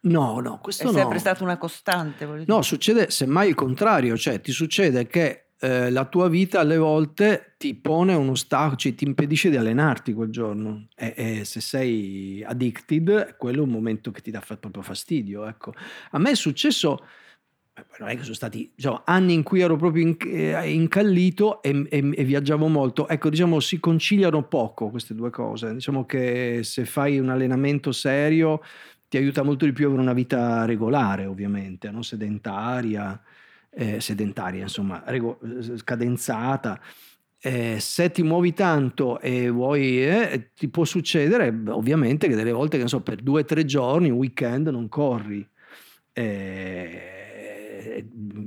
No, no, questo È no. sempre stata una costante. No, succede semmai il contrario, cioè ti succede che eh, la tua vita alle volte ti pone un ostacolo, cioè ti impedisce di allenarti quel giorno e, e, se sei addicted quello è un momento che ti dà proprio fastidio. Ecco. A me è successo, non è che sono stati diciamo, anni in cui ero proprio in, eh, incallito e, e, e, viaggiavo molto, ecco diciamo si conciliano poco queste due cose, diciamo che se fai un allenamento serio ti aiuta molto di più avere una vita regolare ovviamente, non sedentaria eh, sedentaria, insomma, rego- scadenzata. Eh, se ti muovi tanto e vuoi, eh, ti può succedere ovviamente che delle volte, che so, per due o tre giorni, un weekend non corri. Eh,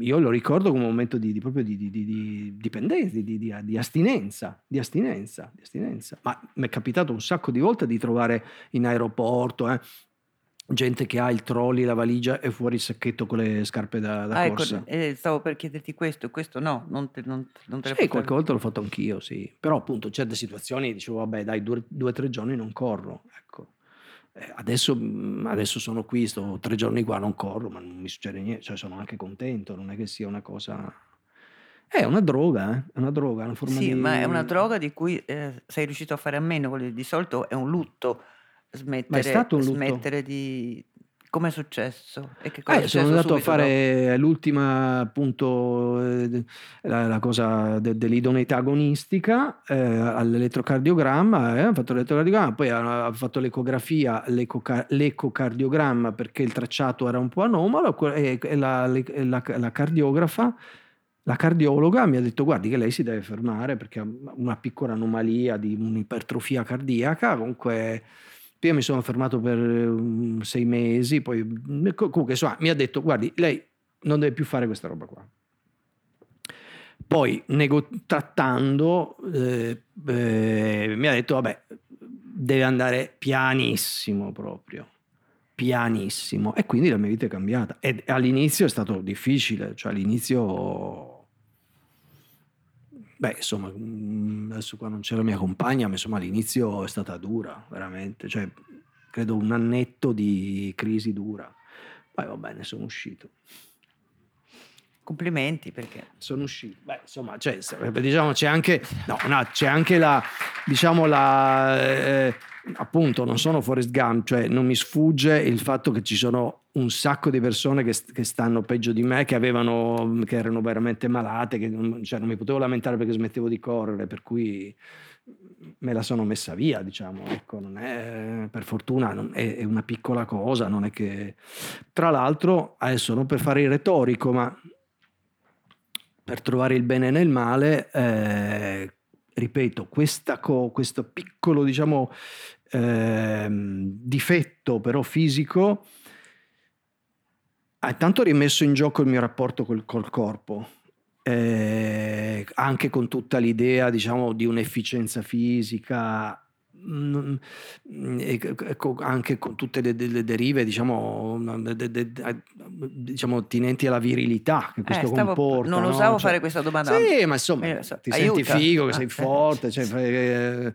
io lo ricordo come un momento di, di proprio di, di, di dipendenza, di, astinenza, di astinenza, di astinenza. Ma mi è capitato un sacco di volte di trovare in aeroporto, eh, gente che ha il trolley, la valigia e fuori il sacchetto con le scarpe da, da ah, ecco, corsa. Ecco, eh, stavo per chiederti questo, questo no, non te, non, non te Sì, qualche volta l'ho fatto anch'io, sì. Però appunto certe situazioni dicevo, vabbè dai, due o tre giorni non corro, ecco. Eh, adesso, mm, adesso, sono qui, sto tre giorni qua, non corro, ma non mi succede niente, cioè sono anche contento, non è che sia una cosa... È una droga, eh? è una droga, una forma sì, di... ma è una droga di cui eh, sei riuscito a fare a meno, di solito è un lutto smettere, smettere di... Come è successo? E che cosa eh, sono andato a fare dopo? l'ultima appunto eh, la, la, cosa de, dell'idoneità agonistica eh, all'elettrocardiogramma, eh, ha fatto l'elettrocardiogramma, poi ha, ha fatto l'ecografia, l'ecoca, l'ecocardiogramma perché il tracciato era un po' anomalo e, e la, la, la cardiografa la cardiologa mi ha detto guardi che lei si deve fermare perché ha una piccola anomalia di un'ipertrofia cardiaca, comunque io mi sono fermato per um, sei mesi, poi comunque insomma, mi ha detto guardi, lei non deve più fare questa roba qua. Poi nego- trattando eh, eh, mi ha detto vabbè, deve andare pianissimo proprio, pianissimo. E quindi la mia vita è cambiata. E all'inizio è stato difficile, cioè all'inizio Beh, insomma, mm, adesso qua non c'è la mia compagna, ma insomma all'inizio è stata dura, veramente. Cioè, credo un annetto di crisi dura. Poi va bene, sono uscito. Complimenti perché sono uscito. Beh, insomma, cioè, diciamo, c'è anche, no, no, c'è anche la, diciamo, la, eh, appunto, non sono Forrest Gump, cioè non mi sfugge il fatto che ci sono un sacco di persone che, che stanno peggio di me, che, avevano, che erano veramente malate, che non, cioè, non mi potevo lamentare perché smettevo di correre, per cui me la sono messa via, diciamo, ecco, non è, per fortuna non è, è, una piccola cosa, non è che... Tra l'altro, adesso non per fare il retorico, ma per trovare il bene nel male, eh, ripeto, co- questo piccolo, diciamo, eh, difetto però fisico ha tanto rimesso in gioco il mio rapporto col, col corpo eh, anche con tutta l'idea diciamo di un'efficienza fisica mm, anche con tutte le, le derive diciamo, de, de, de, diciamo, attinenti alla virilità che questo eh, stavo, comporta non no? osavo cioè, fare questa domanda sì ma insomma eh, ti aiuta. senti figo che sei forte cioè, eh,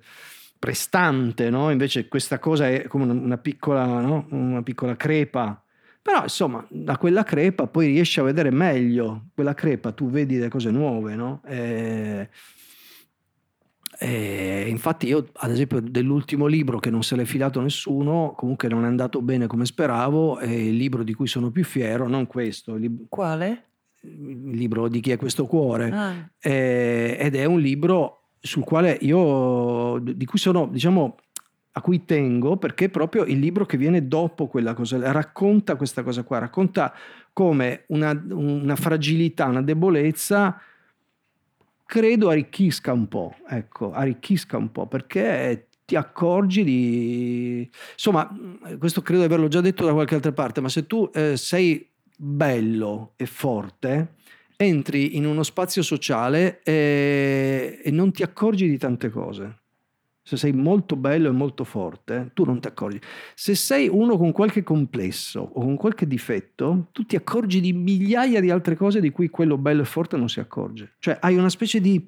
prestante no? invece questa cosa è come una piccola, no? una piccola crepa però insomma, da quella crepa poi riesci a vedere meglio, quella crepa tu vedi delle cose nuove, no? E, e infatti io, ad esempio, dell'ultimo libro che non se l'è filato nessuno, comunque non è andato bene come speravo, è il libro di cui sono più fiero, non questo. Lib- Quale? Il libro di chi è questo cuore. Ah. E, ed è un libro sul quale io, di cui sono, diciamo, a cui tengo perché è proprio il libro che viene dopo quella cosa, racconta questa cosa qua, racconta come una, una fragilità, una debolezza, credo arricchisca un po', ecco, arricchisca un po', perché ti accorgi di... Insomma, questo credo di averlo già detto da qualche altra parte, ma se tu eh, sei bello e forte, entri in uno spazio sociale e, e non ti accorgi di tante cose se sei molto bello e molto forte, tu non ti accorgi. Se sei uno con qualche complesso o con qualche difetto, tu ti accorgi di migliaia di altre cose di cui quello bello e forte non si accorge. Cioè hai una specie di,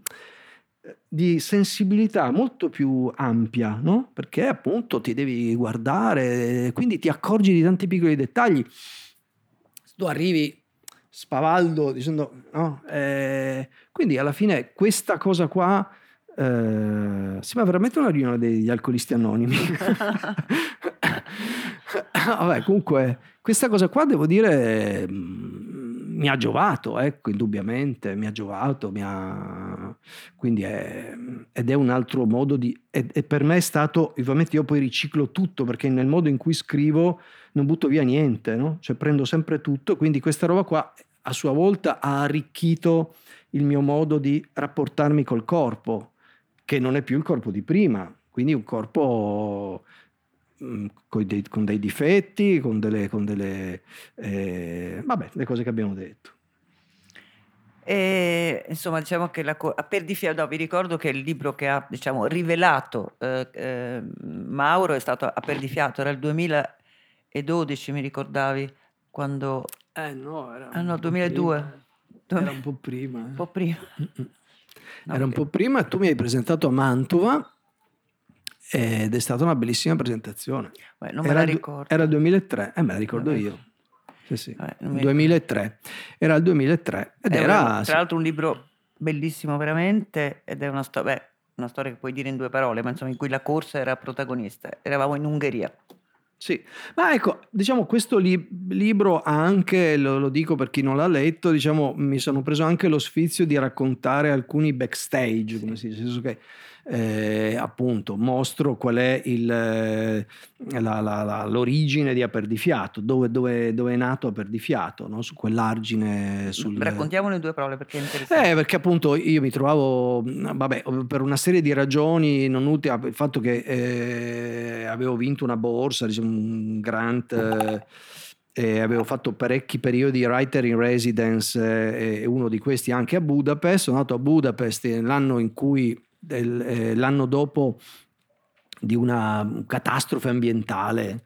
di sensibilità molto più ampia, no? Perché appunto ti devi guardare, quindi ti accorgi di tanti piccoli dettagli. Tu arrivi spavaldo dicendo no? Eh, quindi alla fine questa cosa qua eh, sembra veramente una riunione degli alcolisti anonimi. Vabbè, comunque, questa cosa qua devo dire mm, mi ha giovato, ecco, indubbiamente, mi ha giovato, mi ha... quindi è, ed è un altro modo di... E, e per me è stato, ovviamente io poi riciclo tutto perché nel modo in cui scrivo non butto via niente, no? Cioè prendo sempre tutto, quindi questa roba qua a sua volta ha arricchito il mio modo di rapportarmi col corpo, che non è più il corpo di prima, quindi un corpo mm, con dei, con dei difetti, con delle, con delle eh, vabbè, le cose che abbiamo detto. E, insomma, diciamo che la, per no, vi ricordo che il libro che ha diciamo, rivelato eh, eh, Mauro è stato a Perdifiato, era il 2012, mi ricordavi, quando... Eh no, era... Ah no, 2002. Prima. Era un po' prima. Un po' prima. No, Era un po' prima, tu mi hai presentato a Mantova ed è stata una bellissima presentazione. Beh, non me era la ricordo. Era il 2003, eh, me la ricordo Vabbè. io. Sì, sì. Vabbè, 2003. Era il 2003. Ed era, era, tra l'altro un libro bellissimo veramente ed è una storia, una storia che puoi dire in due parole, ma insomma in cui la corsa era protagonista. Eravamo in Ungheria. Sì, ma ecco, diciamo questo li- libro ha anche, lo, lo, dico per chi non l'ha letto, diciamo mi sono preso anche lo sfizio di raccontare alcuni backstage, come si dice, nel senso che eh, appunto mostro qual è il, eh, la, la, la, l'origine di Aperdifiato, dove, dove, dove è nato Aperdifiato, no? su quell'argine. Sul... Raccontiamolo in due parole perché è interessante. Eh, perché appunto io mi trovavo, vabbè, per una serie di ragioni, non ultima, il fatto che eh, avevo vinto una borsa, diciamo, un grant. Eh, e avevo fatto parecchi periodi writer in residence eh, e uno di questi anche a Budapest. Sono andato a Budapest l'anno in cui del, eh, l'anno dopo di una catastrofe ambientale.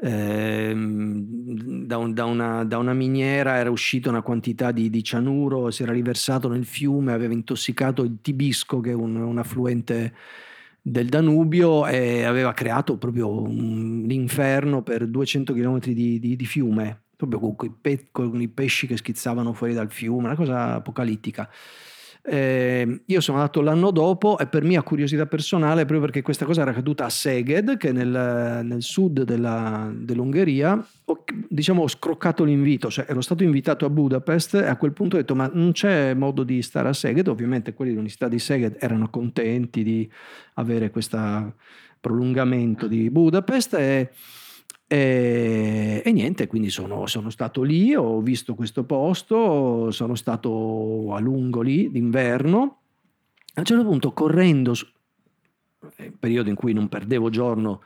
Eh, da, un, da, una, da, una, miniera era uscita una quantità di, di, cianuro, si era riversato nel fiume, aveva intossicato il Tibisco, che è un, un affluente del Danubio, e aveva creato proprio un, l'inferno per 200 km di, di, di fiume, proprio con, con i pesci che schizzavano fuori dal fiume, una cosa apocalittica. Eh, io sono andato l'anno dopo e per mia curiosità personale, proprio perché questa cosa era caduta a Szeged, che è nel, nel sud della, dell'Ungheria, ho, diciamo, ho scroccato l'invito, cioè ero stato invitato a Budapest e a quel punto ho detto ma non c'è modo di stare a Szeged, ovviamente quelli dell'Università di Szeged erano contenti di avere questo prolungamento di Budapest e e, e, niente, quindi sono, sono, stato lì, ho visto questo posto, sono stato a lungo lì d'inverno. A un certo punto, correndo, eh, periodo in cui non perdevo giorno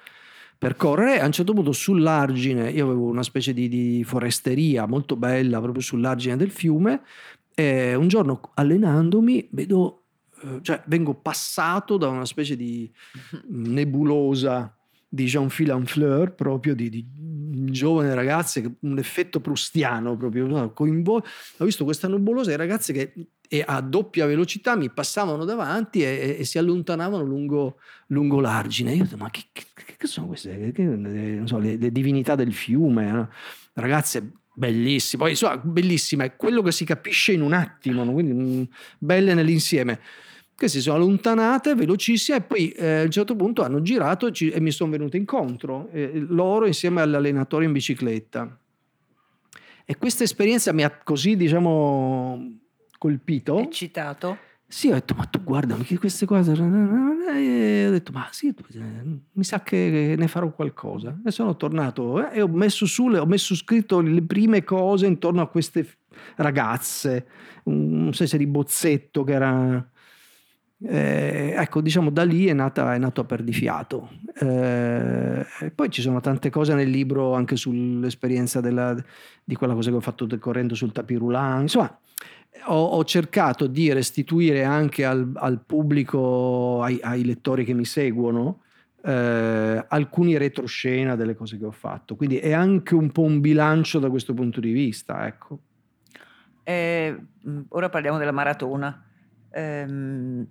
per correre, a un certo punto sull'argine, io avevo una specie di, di foresteria molto bella proprio sull'argine del fiume, E un giorno allenandomi vedo, eh, cioè vengo passato da una specie di nebulosa di Jean-Philippe Anfleur, proprio di, di giovane ragazze, un effetto prustiano proprio, coinvol- ho visto questa nebulosa e ragazze che a doppia velocità mi passavano davanti e, e si allontanavano lungo, lungo, l'argine. Io ho detto, ma che, che, che sono queste? Che, so, le, le, divinità del fiume, no? ragazze bellissime, poi insomma, bellissime, è quello che si capisce in un attimo, no? quindi mh, mm, belle nell'insieme che si sono allontanate velocissime e poi eh, a un certo punto hanno girato e, ci, e mi sono venute incontro, eh, loro insieme all'allenatore in bicicletta. E questa esperienza mi ha così, diciamo, colpito. Eccitato? Sì, ho detto, ma tu guarda, che queste cose... E ho detto, ma sì, mi sa che ne farò qualcosa. E sono tornato eh, e ho messo su, ho messo scritto le prime cose intorno a queste ragazze, un senso di bozzetto che era eh, ecco, diciamo da lì è, nata, è nato perdifiato. Eh, poi ci sono tante cose nel libro anche sull'esperienza della, di quella cosa che ho fatto decorrendo sul tapirulan. Insomma, ho, ho, cercato di restituire anche al, al pubblico, ai, ai, lettori che mi seguono, eh, alcuni retroscena delle cose che ho fatto. Quindi è anche un po' un bilancio da questo punto di vista. Ecco. Eh, ora parliamo della maratona. Ehm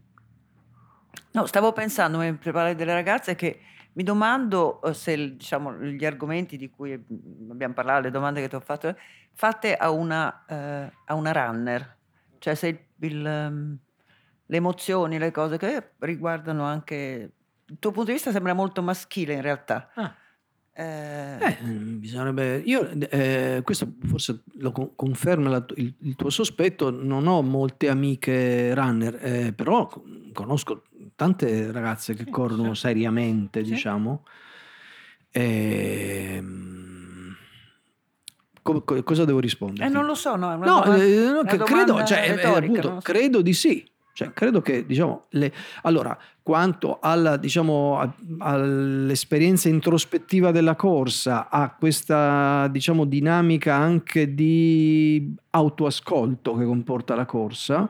No, stavo pensando mentre parlavi delle ragazze che mi domando eh, se diciamo, gli argomenti di cui abbiamo parlato, le domande che ti ho fatto, fatte a una, eh, a una runner, cioè se il, il, ehm, le emozioni, le cose che riguardano anche... Il tuo punto di vista sembra molto maschile in realtà. Ah. Eh, eh, bisognerebbe. Io, eh, questo forse lo conferma la, il, il, tuo sospetto. Non ho molte amiche runner, eh, però conosco tante ragazze che sì, corrono sì. seriamente, sì. diciamo. E, ehm, co- co- cosa devo rispondere? Eh, non lo so, no, no, domanda, eh, no credo, cioè, appunto, so. credo di sì. Cioè, credo che, diciamo, le, allora, quanto alla, diciamo, all'esperienza introspettiva della corsa, a questa, diciamo, dinamica anche di autoascolto che comporta la corsa,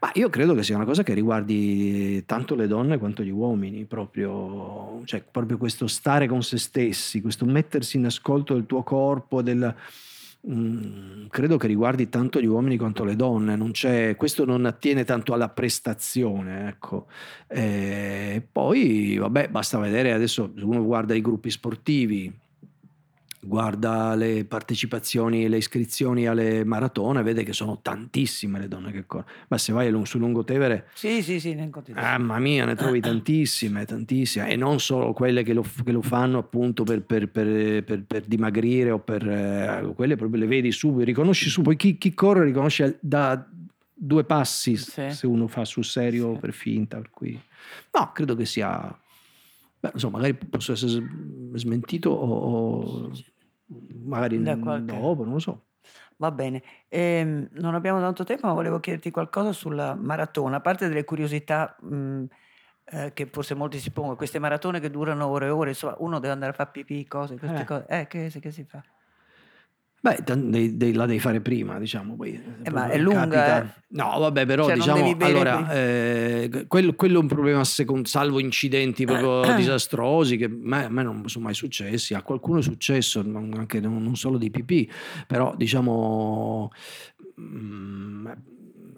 ma io credo che sia una cosa che riguardi tanto le donne quanto gli uomini, proprio, cioè, proprio questo stare con se stessi, questo mettersi in ascolto del tuo corpo, del, mm, credo che riguardi tanto gli uomini quanto le donne, non questo non attiene tanto alla prestazione. Ecco. E poi, vabbè, basta vedere adesso, se uno guarda i gruppi sportivi, guarda le partecipazioni e le iscrizioni alle maratone, vede che sono tantissime le donne che corrono. Ma se vai su Lungotevere, sì, sì, sì, ne mamma mia, ne trovi tantissime, tantissime, e non solo quelle che lo, che lo fanno appunto per, per, per, per dimagrire o per eh, quelle proprio le vedi subito, riconosci su, poi chi, chi corre riconosce da due passi sì. se uno fa sul serio sì. per finta, per cui no, credo che sia Beh, insomma, magari posso essere smentito o, magari dopo, non lo so. Va bene. Ehm, non abbiamo tanto tempo, ma volevo chiederti qualcosa sulla maratona. A parte delle curiosità mh, eh, che forse molti si pongono, queste maratone che durano ore e ore, insomma, uno deve andare a fare pipì, cose, queste eh. cose. Eh, che, che si fa? Beh, de, de, la devi fare prima, diciamo. Poi, eh, ma è lunga. Eh? No, vabbè, però cioè, diciamo, allora, eh, quello, quello, è un problema secondo, salvo incidenti proprio disastrosi che a me non sono mai successi, a qualcuno è successo, non, anche non, non solo di pipì, però diciamo... Mh, mm,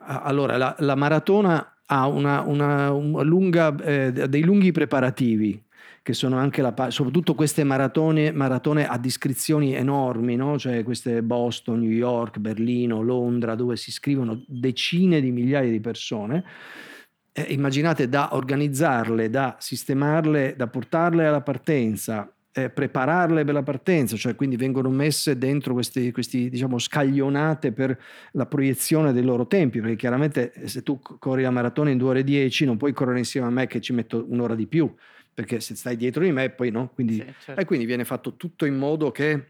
allora, la, la, maratona ha una, una, una lunga, eh, dei lunghi preparativi che sono anche la soprattutto queste maratone, maratone a descrizioni enormi, no? cioè queste Boston, New York, Berlino, Londra, dove si scrivono decine di migliaia di persone. Eh, immaginate da organizzarle, da sistemarle, da portarle alla partenza, eh, prepararle per la partenza, cioè quindi vengono messe dentro questi, diciamo scaglionate per la proiezione dei loro tempi, perché chiaramente eh, se tu corri la maratona in 2 ore e 10 non puoi correre insieme a me che ci metto un'ora di più, perché se stai dietro di me poi no, quindi, sì, certo. e quindi viene fatto tutto in modo che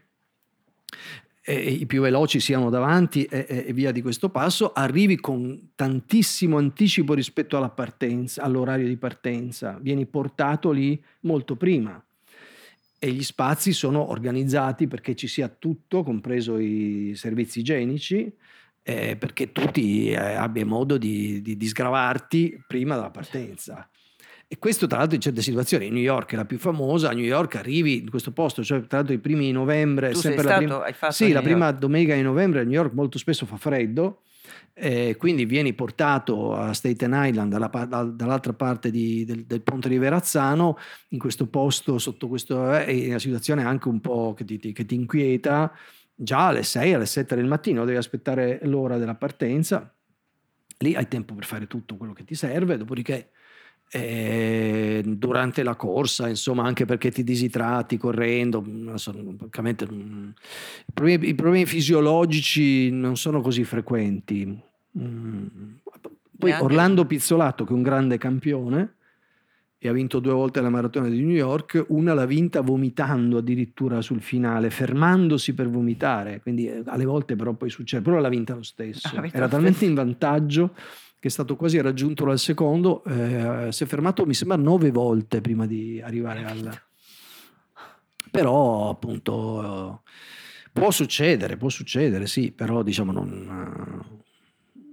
e i più veloci siano davanti e, e, via di questo passo, arrivi con tantissimo anticipo rispetto alla partenza, all'orario di partenza, vieni portato lì molto prima e gli spazi sono organizzati perché ci sia tutto, compreso i servizi igienici, eh, perché tutti eh, abbia modo di, di, di sgravarti prima della partenza. E questo tra l'altro in certe situazioni, New York è la più famosa, a New York arrivi in questo posto, cioè tra l'altro i primi di novembre... Tu sempre la stato, prima, hai fatto sì, la prima domenica di novembre a New York molto spesso fa freddo, eh, quindi vieni portato a Staten Island dalla dall'altra parte di- del, del ponte di Verazzano, in questo posto, sotto questo, eh, è una situazione anche un po' che ti, ti- che ti inquieta, già alle 6, alle 7 del mattino devi aspettare l'ora della partenza, lì hai tempo per fare tutto quello che ti serve, dopodiché eh, durante la corsa, insomma, anche perché ti disitrati correndo, so, francamente, mm, i, problemi, i problemi fisiologici non sono così frequenti. Mm. Poi Neanche- Orlando Pizzolato, che è un grande campione e ha vinto due volte la maratona di New York, una l'ha vinta vomitando addirittura sul finale, fermandosi per vomitare, quindi eh, alle volte però poi succede, però l'ha vinta lo stesso. Ah, vinta Era lo talmente stesso. in vantaggio che è stato quasi raggiunto dal secondo, eh, si è fermato mi sembra nove volte prima di arrivare al... Però appunto può succedere, può succedere, sì, però diciamo non,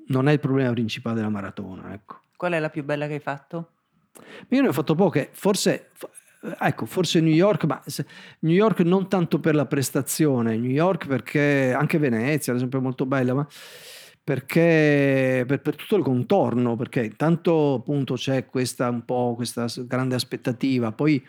non è il problema principale della maratona, ecco. Qual è la più bella che hai fatto? Io ne ho fatto poche, forse, ecco, forse New York, ma New York non tanto per la prestazione, New York perché anche Venezia, ad esempio, è molto bella, ma perché per, per tutto il contorno, perché intanto appunto c'è questa un po' questa grande aspettativa, poi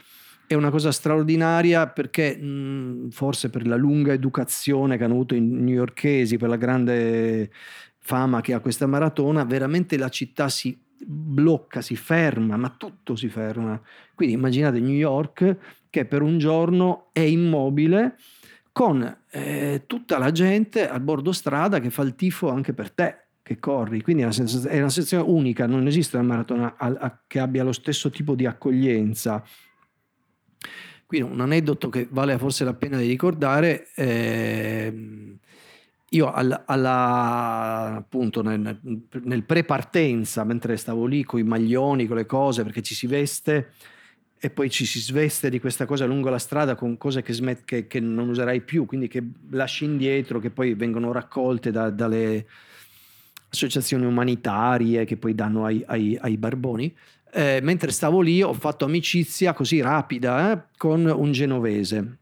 è una cosa straordinaria perché mh, forse per la lunga educazione che hanno avuto i newyorkesi, per la grande fama che ha questa maratona, veramente la città si blocca, si ferma, ma tutto si ferma. Quindi immaginate New York che per un giorno è immobile con eh, tutta la gente al bordo strada che fa il tifo anche per te che corri, quindi è una, sensaz- è una sensazione unica, non esiste una maratona al- a- che abbia lo stesso tipo di accoglienza. Quindi un aneddoto che vale forse la pena di ricordare, ehm, io al- alla, appunto nel, nel pre-partenza, mentre stavo lì con i maglioni, con le cose, perché ci si veste e poi ci si sveste di questa cosa lungo la strada con cose che, smet- che- che non userai più, quindi che lasci indietro, che poi vengono raccolte da- dalle associazioni umanitarie che poi danno ai, ai- ai barboni. Eh, mentre stavo lì ho fatto amicizia così rapida eh, con un genovese.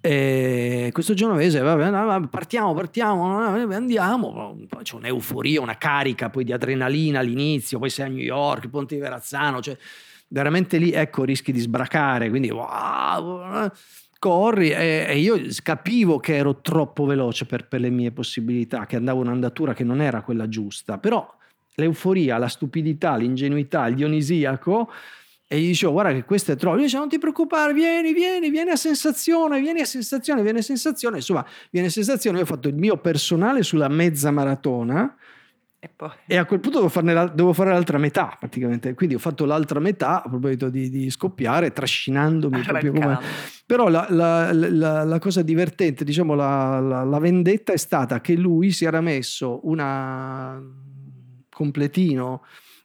E questo genovese, vabbè, partiamo, partiamo, andiamo. C'è un'euforia, una carica poi di adrenalina all'inizio, poi sei a New York, Ponte di Verrazzano, cioè veramente lì ecco rischi di sbracare, quindi wow, corri e, e io capivo che ero troppo veloce per, per le mie possibilità, che andavo un'andatura che non era quella giusta, però l'euforia, la stupidità, l'ingenuità, il dionisiaco e gli dicevo guarda che questo è troppo, lui dice non ti preoccupare, vieni, vieni, vieni a sensazione, vieni a sensazione, vieni a sensazione, insomma vieni a sensazione, io ho fatto il mio personale sulla mezza maratona E e a quel punto devo, farne la- devo fare l'altra metà praticamente, quindi ho fatto l'altra metà a proposito di, di scoppiare, trascinandomi proprio come... Arrancando. Però la, la- la- cosa divertente, diciamo, la, la- la vendetta è stata che lui si era messo una completino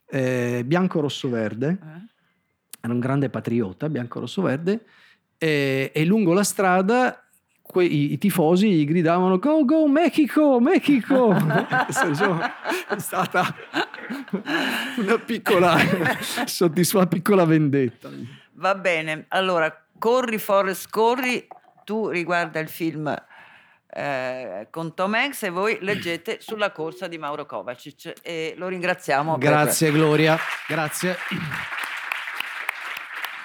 eh, bianco-rosso-verde, Eh? era un grande patriota, bianco-rosso-verde, e, e lungo la strada que- i, i tifosi gridavano Go, go, Mexico, Mexico! È stata una piccola, soddisfa- piccola vendetta. Va bene, allora corri Forrest, corri, tu riguarda il film eh, con Tom Hanks e voi leggete sulla corsa di Mauro Kovacic e lo ringraziamo. per- Grazie Gloria, grazie.